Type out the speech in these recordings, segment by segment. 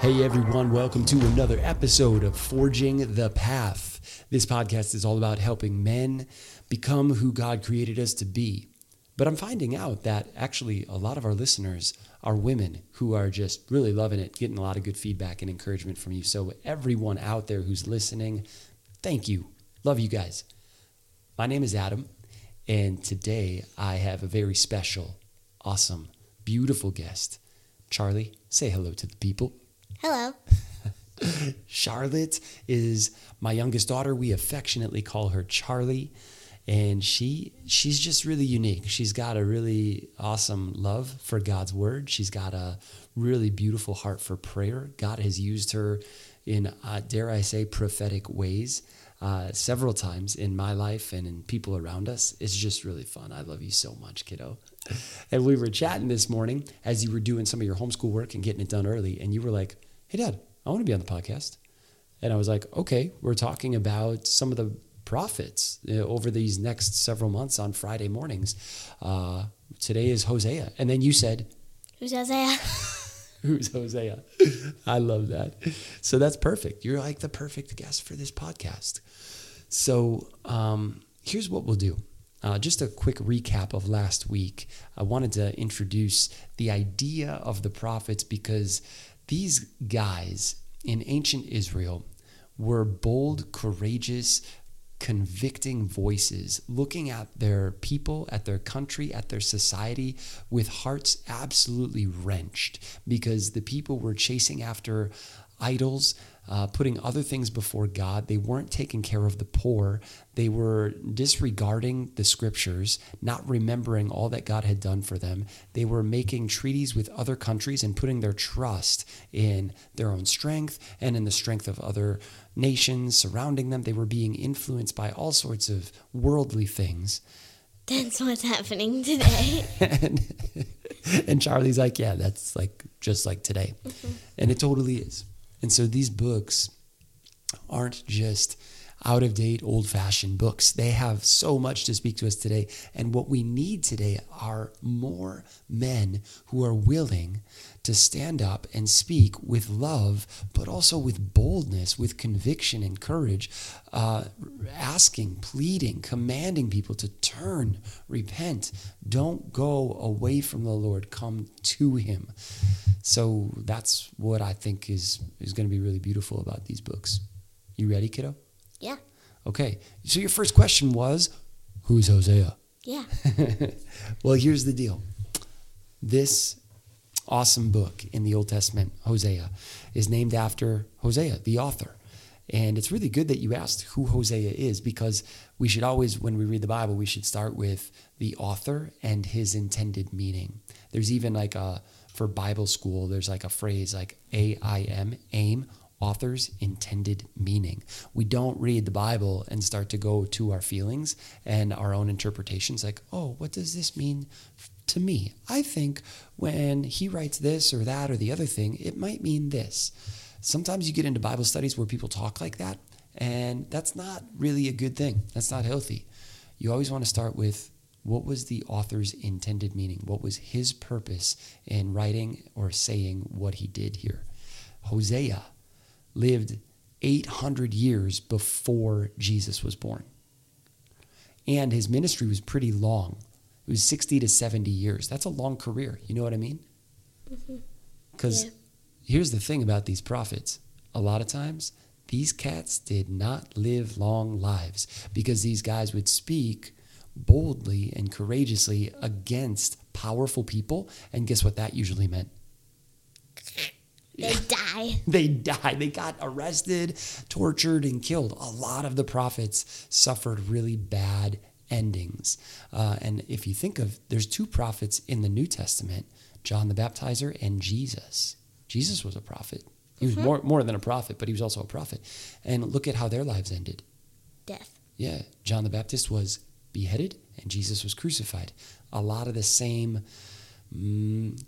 Hey everyone, welcome to another episode of Forging the Path. This podcast is all about helping men become who God created us to be. But I'm finding out that actually a lot of our listeners are women who are just really loving it, getting a lot of good feedback and encouragement from you. So, everyone out there who's listening, thank you. Love you guys. My name is Adam, and today I have a very special, awesome, beautiful guest. Charly, say hello to the people. Hello. Charlotte is my youngest daughter. We affectionately call her Charly. And she she's just really unique. She's got a really awesome love for God's word. She's got a really beautiful heart for prayer. God has used her in uh, dare I say prophetic ways uh, several times in my life and in people around us. It's just really fun. I love you so much, kiddo. And we were chatting this morning as you were doing some of your homeschool work and getting it done early, and you were like, hey, Dad, I want to be on the podcast. And I was like, okay, we're talking about some of the prophets uh, over these next several months on Friday mornings. Uh, today is Hosea. And then you said, Who's Hosea? Who's Hosea? I love that. So that's perfect. You're like the perfect guest for this podcast. So um, here's what we'll do. Uh, just a quick recap of last week. I wanted to introduce the idea of the prophets because these guys in ancient Israel were bold, courageous, convicting voices looking at their people, at their country, at their society with hearts absolutely wrenched because the people were chasing after idols, uh, putting other things before God. They weren't taking care of the poor. They were disregarding the scriptures, not remembering all that God had done for them. They were making treaties with other countries and putting their trust in their own strength and in the strength of other nations surrounding them. They were being influenced by all sorts of worldly things. That's what's happening today. and, and Charly's like, yeah, that's like just like today. Mm-hmm. And it totally is. And so these books aren't just out of date, old fashioned books. They have so much to speak to us today. And what we need today are more men who are willing to stand up and speak with love, but also with boldness, with conviction and courage, uh, asking, pleading, commanding people to turn, repent. Don't go away from the Lord, come to Him. So that's what I think is, is going to be really beautiful about these books. You ready, kiddo? Yeah. Okay. So your first question was, who's Hosea? Yeah. well, here's the deal. This awesome book in the Old Testament, Hosea, is named after Hosea, the author. And it's really good that you asked who Hosea is because we should always, when we read the Bible, we should start with the author and his intended meaning. There's even like a, for Bible school, there's like a phrase like A I M, aim, author's intended meaning. We don't read the Bible and start to go to our feelings and our own interpretations like, oh, what does this mean to me? I think when he writes this or that or the other thing, it might mean this. Sometimes you get into Bible studies where people talk like that, and that's not really a good thing. That's not healthy. You always want to start with what was the author's intended meaning? What was his purpose in writing or saying what he did here? Hosea lived 800 years before Jesus was born. And his ministry was pretty long. It was 60 to 70 years. That's a long career. You know what I mean? Because mm-hmm. yeah. here's the thing about these prophets a lot of times, these cats did not live long lives because these guys would speak boldly and courageously against powerful people. And guess what that usually meant? They die. they die. They got arrested, tortured, and killed. A lot of the prophets suffered really bad endings. Uh, and if you think of, there's two prophets in the New Testament John the Baptizer and Jesus. Jesus was a prophet. He was mm-hmm. more, more than a prophet, but he was also a prophet. And look at how their lives ended death. Yeah. John the Baptist was beheaded and Jesus was crucified. A lot of the same mm,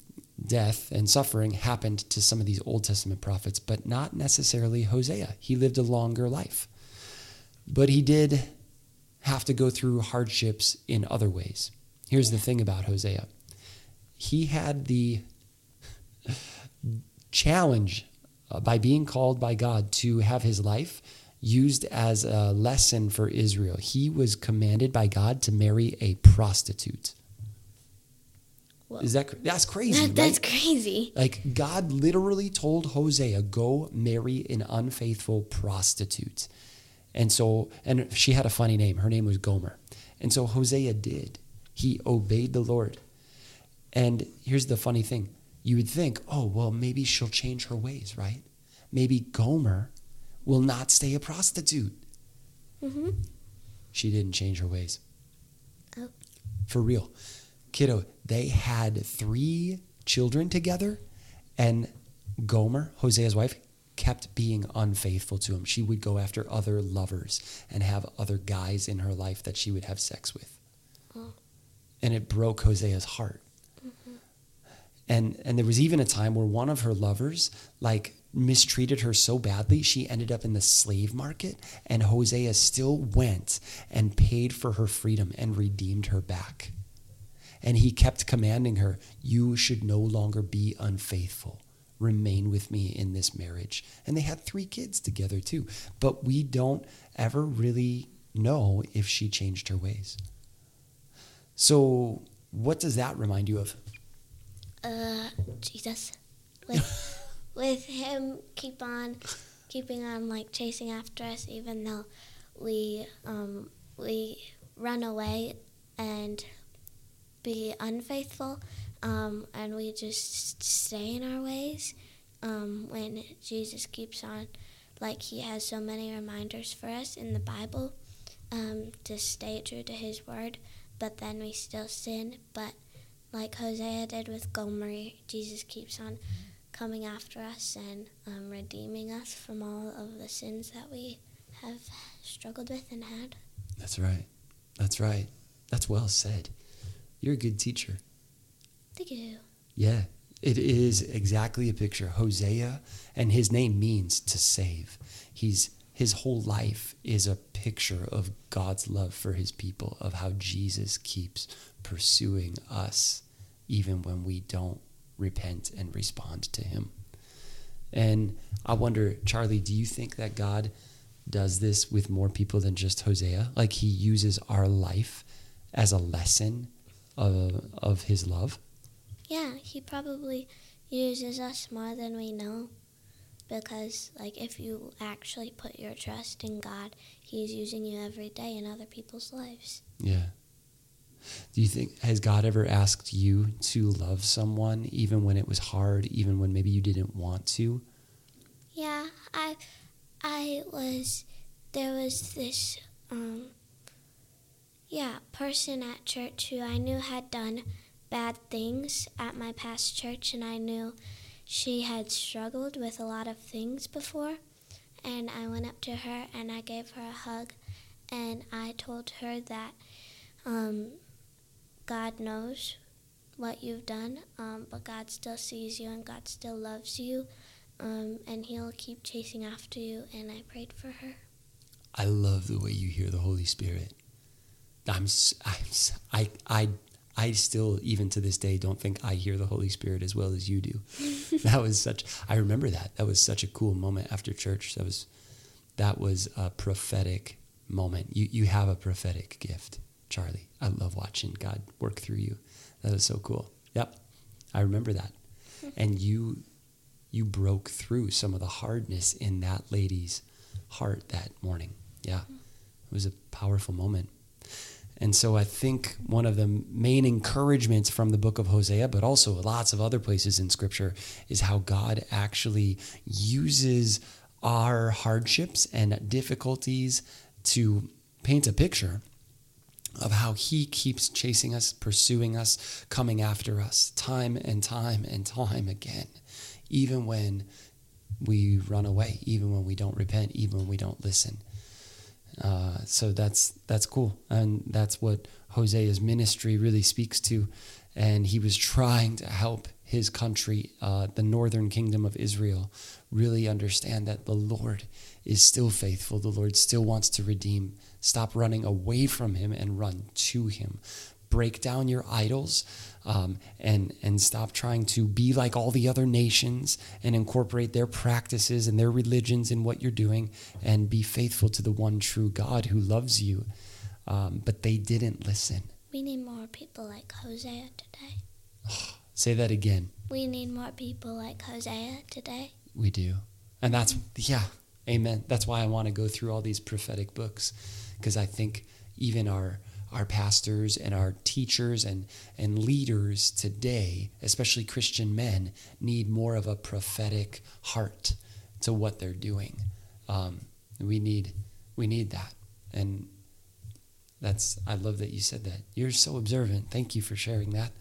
death and suffering happened to some of these Old Testament prophets, but not necessarily Hosea. He lived a longer life. But he did have to go through hardships in other ways. Here's the thing about Hosea he had the challenge uh, by being called by God to have his life used as a lesson for Israel. He was commanded by God to marry a prostitute. Whoa. Is that that's crazy? That, that's right? crazy. Like God literally told Hosea, "Go marry an unfaithful prostitute." And so, and she had a funny name. Her name was Gomer. And so Hosea did. He obeyed the Lord. And here's the funny thing: you would think, "Oh, well, maybe she'll change her ways, right? Maybe Gomer will not stay a prostitute." Mm-hmm. She didn't change her ways. Oh. For real. Kiddo, they had three children together, and Gomer, Hosea's wife, kept being unfaithful to him. She would go after other lovers and have other guys in her life that she would have sex with. Oh. And it broke Hosea's heart. Mm-hmm. And and there was even a time where one of her lovers like mistreated her so badly she ended up in the slave market and Hosea still went and paid for her freedom and redeemed her back. And he kept commanding her, You should no longer be unfaithful. Remain with me in this marriage. And they had three kids together too. But we don't ever really know if she changed her ways. So, what does that remind you of? Uh, Jesus. With, with him keep on, keeping on like chasing after us, even though we um we run away and be unfaithful, um, and we just stay in our ways. Um, when Jesus keeps on, like he has so many reminders for us in the Bible, um, to stay true to his word, but then we still sin. But like Hosea did with Gomer, Jesus keeps on coming after us and um, redeeming us from all of the sins that we have struggled with and had. That's right. That's right. That's well said. You're a good teacher. Yeah, it is exactly a picture. Hosea, and his name means to save. He's his whole life is a picture of God's love for his people, of how Jesus keeps pursuing us even when we don't repent and respond to him. And I wonder, Charly, do you think that God does this with more people than just Hosea? Like he uses our life as a lesson of, of his love? Yeah, he probably uses us more than we know. Because, like, if you actually put your trust in God, He's using you every day in other people's lives. Yeah. Do you think has God ever asked you to love someone even when it was hard, even when maybe you didn't want to? Yeah, I, I was, there was this, um, yeah, person at church who I knew had done bad things at my past church, and I knew she had struggled with a lot of things before. And I went up to her and I gave her a hug, and I told her that um, God knows what you've done, um, but God still sees you and God still loves you, um, and He'll keep chasing after you. And I prayed for her. I love the way you hear the Holy Spirit. I'm, I'm I, I, I still, even to this day, don't think I hear the Holy Spirit as well as you do. that was such, I remember that. That was such a cool moment after church. That was, that was a prophetic moment. You, you have a prophetic gift, Charly. I love watching God work through you. That was so cool. Yep. I remember that. And you, you broke through some of the hardness in that lady's heart that morning. Yeah. It was a powerful moment. And so I think one of the main encouragements from the book of Hosea, but also lots of other places in scripture, is how God actually uses our hardships and difficulties to paint a picture of how he keeps chasing us, pursuing us, coming after us time and time and time again, even when we run away, even when we don't repent, even when we don't listen. Uh, so that's that's cool, and that's what Hosea's ministry really speaks to. And he was trying to help his country, uh, the northern kingdom of Israel, really understand that the Lord is still faithful. The Lord still wants to redeem. Stop running away from Him and run to Him. Break down your idols um, and and stop trying to be like all the other nations and incorporate their practices and their religions in what you're doing and be faithful to the one true God who loves you. Um, but they didn't listen. We need more people like Hosea today. Say that again. We need more people like Hosea today. We do. And that's, yeah, amen. That's why I want to go through all these prophetic books because I think even our our pastors and our teachers and, and leaders today, especially Christian men, need more of a prophetic heart to what they're doing. Um, we need we need that, and that's I love that you said that. You're so observant. Thank you for sharing that.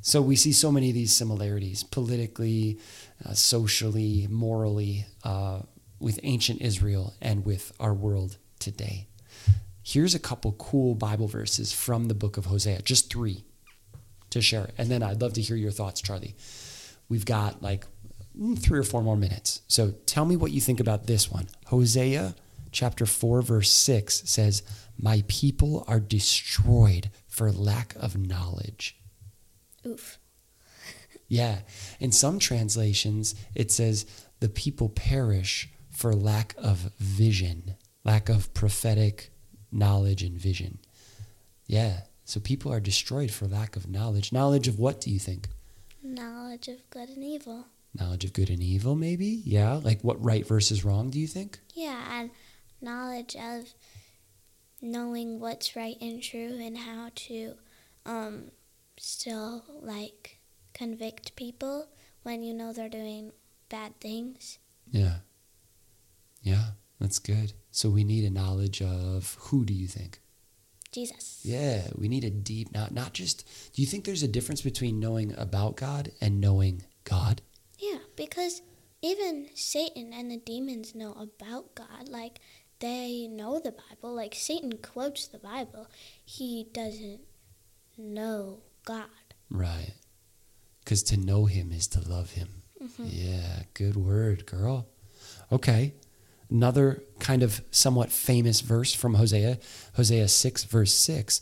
So we see so many of these similarities politically, uh, socially, morally, uh, with ancient Israel and with our world today. Here's a couple cool Bible verses from the book of Hosea, just three to share. And then I'd love to hear your thoughts, Charly. We've got like mm, three or four more minutes. So tell me what you think about this one. Hosea chapter 4, verse 6 says, My people are destroyed for lack of knowledge. Oof. Yeah. In some translations, it says, The people perish for lack of vision, lack of prophetic knowledge and vision. Yeah. So people are destroyed for lack of knowledge. Knowledge of what do you think? Knowledge of good and evil. Knowledge of good and evil, maybe? Yeah. Like what right versus wrong, do you think? Yeah, and knowledge of knowing what's right and true and how to um, still like convict people when you know they're doing bad things. Yeah. Yeah, that's good. So we need a knowledge of who do you think? Jesus. Yeah, we need a deep not not just do you think there's a difference between knowing about God and knowing God? Yeah, because even Satan and the demons know about God. Like they know the Bible. Like Satan quotes the Bible. He doesn't know God. Right. Cuz to know him is to love him. Mm-hmm. Yeah, good word, girl. Okay. Another kind of somewhat famous verse from Hosea, Hosea 6, verse 6.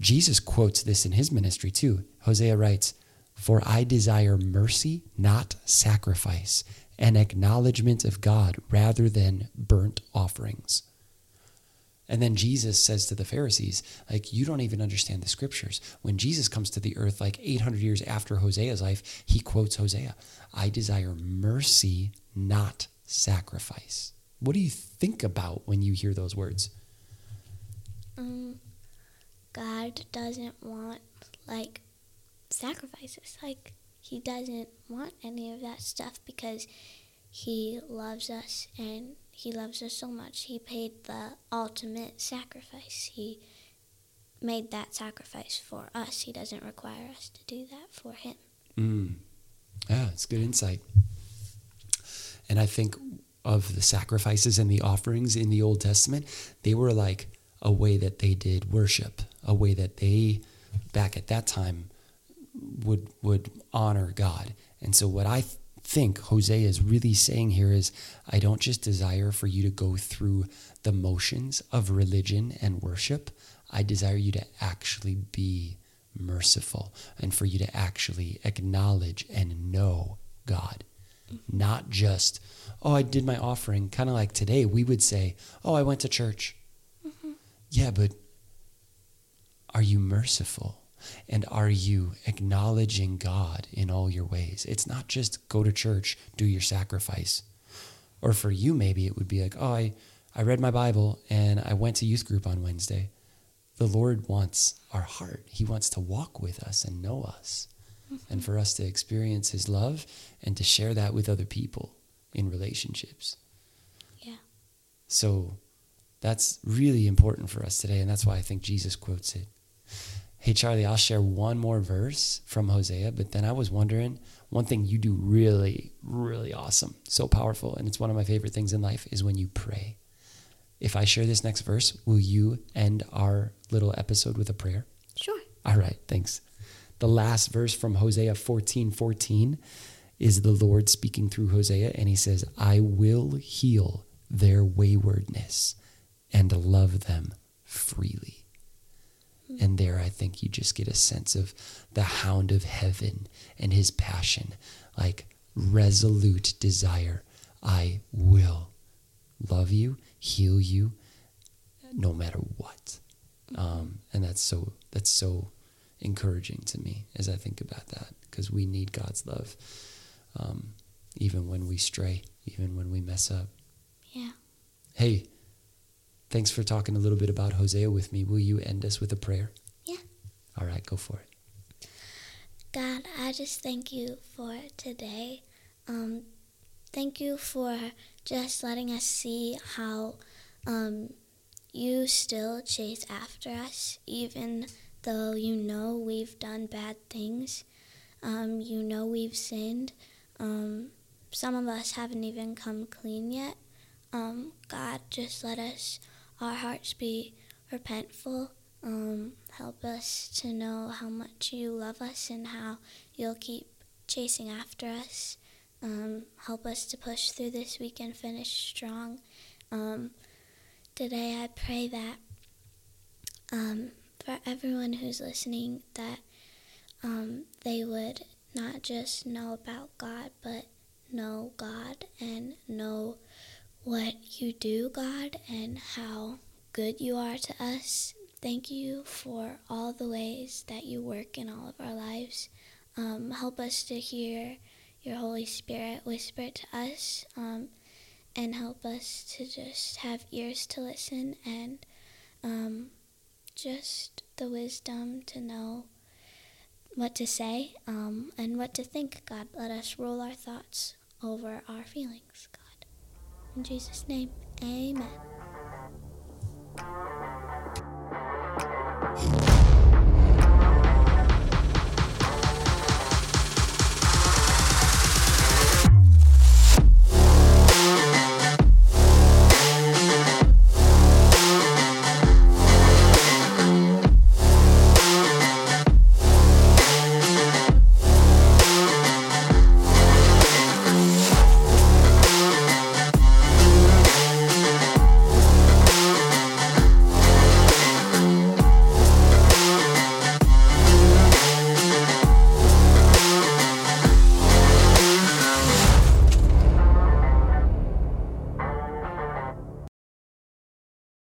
Jesus quotes this in his ministry too. Hosea writes, For I desire mercy, not sacrifice, an acknowledgement of God rather than burnt offerings. And then Jesus says to the Pharisees, like, you don't even understand the scriptures. When Jesus comes to the earth, like 800 years after Hosea's life, he quotes Hosea I desire mercy, not sacrifice. What do you think about when you hear those words? Um, God doesn't want like sacrifices. Like he doesn't want any of that stuff because he loves us and he loves us so much. He paid the ultimate sacrifice. He made that sacrifice for us. He doesn't require us to do that for him. Mm. Yeah, it's good insight. And I think of the sacrifices and the offerings in the Old Testament, they were like a way that they did worship, a way that they back at that time would would honor God. And so what I th- think Hosea is really saying here is I don't just desire for you to go through the motions of religion and worship. I desire you to actually be merciful and for you to actually acknowledge and know God. Not just, oh, I did my offering. Kind of like today, we would say, oh, I went to church. Mm-hmm. Yeah, but are you merciful? And are you acknowledging God in all your ways? It's not just go to church, do your sacrifice. Or for you, maybe it would be like, oh, I, I read my Bible and I went to youth group on Wednesday. The Lord wants our heart. He wants to walk with us and know us, and for us to experience His love and to share that with other people in relationships. Yeah. So that's really important for us today, and that's why I think Jesus quotes it. Hey, Charly, I'll share one more verse from Hosea, but then I was wondering one thing you do really, really awesome, so powerful, and it's one of my favorite things in life is when you pray. If I share this next verse, will you end our little episode with a prayer? Sure. All right, thanks. The last verse from Hosea 14 14 is the Lord speaking through Hosea, and he says, I will heal their waywardness and love them freely. And there, I think you just get a sense of the hound of heaven and his passion, like resolute desire. I will love you, heal you, no matter what. Um, and that's so that's so encouraging to me as I think about that because we need God's love, um, even when we stray, even when we mess up. Yeah. Hey, thanks for talking a little bit about Hosea with me. Will you end us with a prayer? Yeah. All right, go for it. God, I just thank you for today. Um, thank you for just letting us see how um, you still chase after us, even though you know we've done bad things. Um, you know we've sinned. Um, some of us haven't even come clean yet. Um, God, just let us, our hearts be repentful. Um, help us to know how much you love us and how you'll keep chasing after us. Um, help us to push through this week and finish strong. Um, today, I pray that for everyone who's listening, that um, they would not just know about God, but know God and know what you do, God, and how good you are to us. Thank you for all the ways that you work in all of our lives. Um, help us to hear your Holy Spirit whisper to us um, and help us to just have ears to listen and um, just the wisdom to know what to say um, and what to think, God. Let us rule our thoughts over our feelings, God. In Jesus' name, amen.